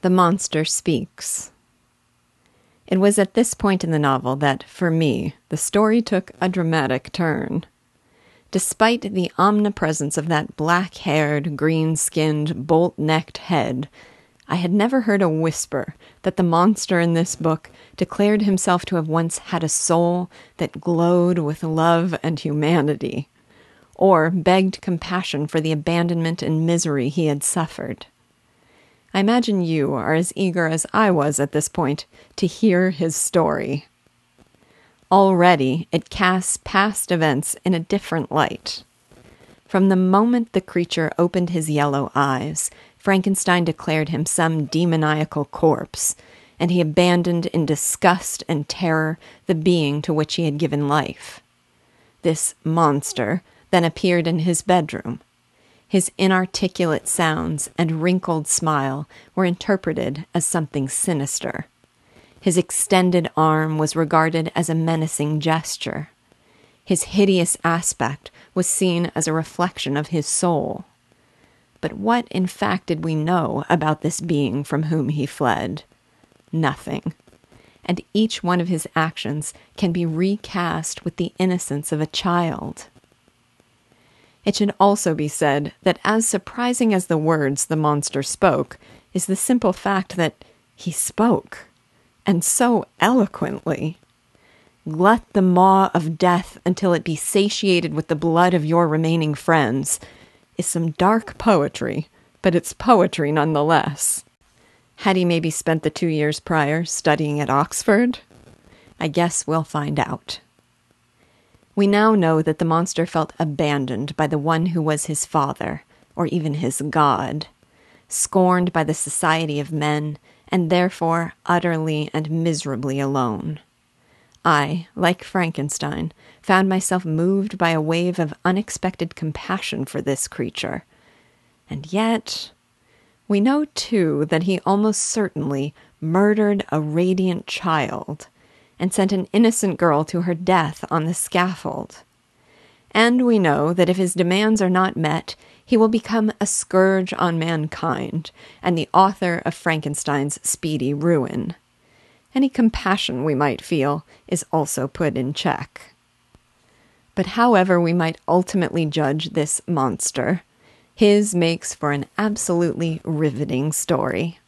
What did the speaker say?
The Monster Speaks. It was at this point in the novel that, for me, the story took a dramatic turn. Despite the omnipresence of that black haired, green skinned, bolt necked head, I had never heard a whisper that the monster in this book declared himself to have once had a soul that glowed with love and humanity, or begged compassion for the abandonment and misery he had suffered. I imagine you are as eager as I was at this point to hear his story. Already, it casts past events in a different light. From the moment the creature opened his yellow eyes, Frankenstein declared him some demoniacal corpse, and he abandoned in disgust and terror the being to which he had given life. This monster then appeared in his bedroom, his inarticulate sounds and wrinkled smile were interpreted as something sinister. His extended arm was regarded as a menacing gesture. His hideous aspect was seen as a reflection of his soul. But what, in fact, did we know about this being from whom he fled? Nothing. And each one of his actions can be recast with the innocence of a child. It should also be said that, as surprising as the words the monster spoke, is the simple fact that he spoke, and so eloquently. Glut the maw of death until it be satiated with the blood of your remaining friends, is some dark poetry, but it's poetry nonetheless. Had he maybe spent the two years prior studying at Oxford? I guess we'll find out. We now know that the monster felt abandoned by the one who was his father, or even his God, scorned by the society of men, and therefore utterly and miserably alone. I, like Frankenstein, found myself moved by a wave of unexpected compassion for this creature. And yet, we know too that he almost certainly murdered a radiant child and sent an innocent girl to her death on the scaffold. And we know that if his demands are not met, he will become a scourge on mankind and the author of Frankenstein's speedy ruin. Any compassion we might feel is also put in check. But however we might ultimately judge this monster, his makes for an absolutely riveting story.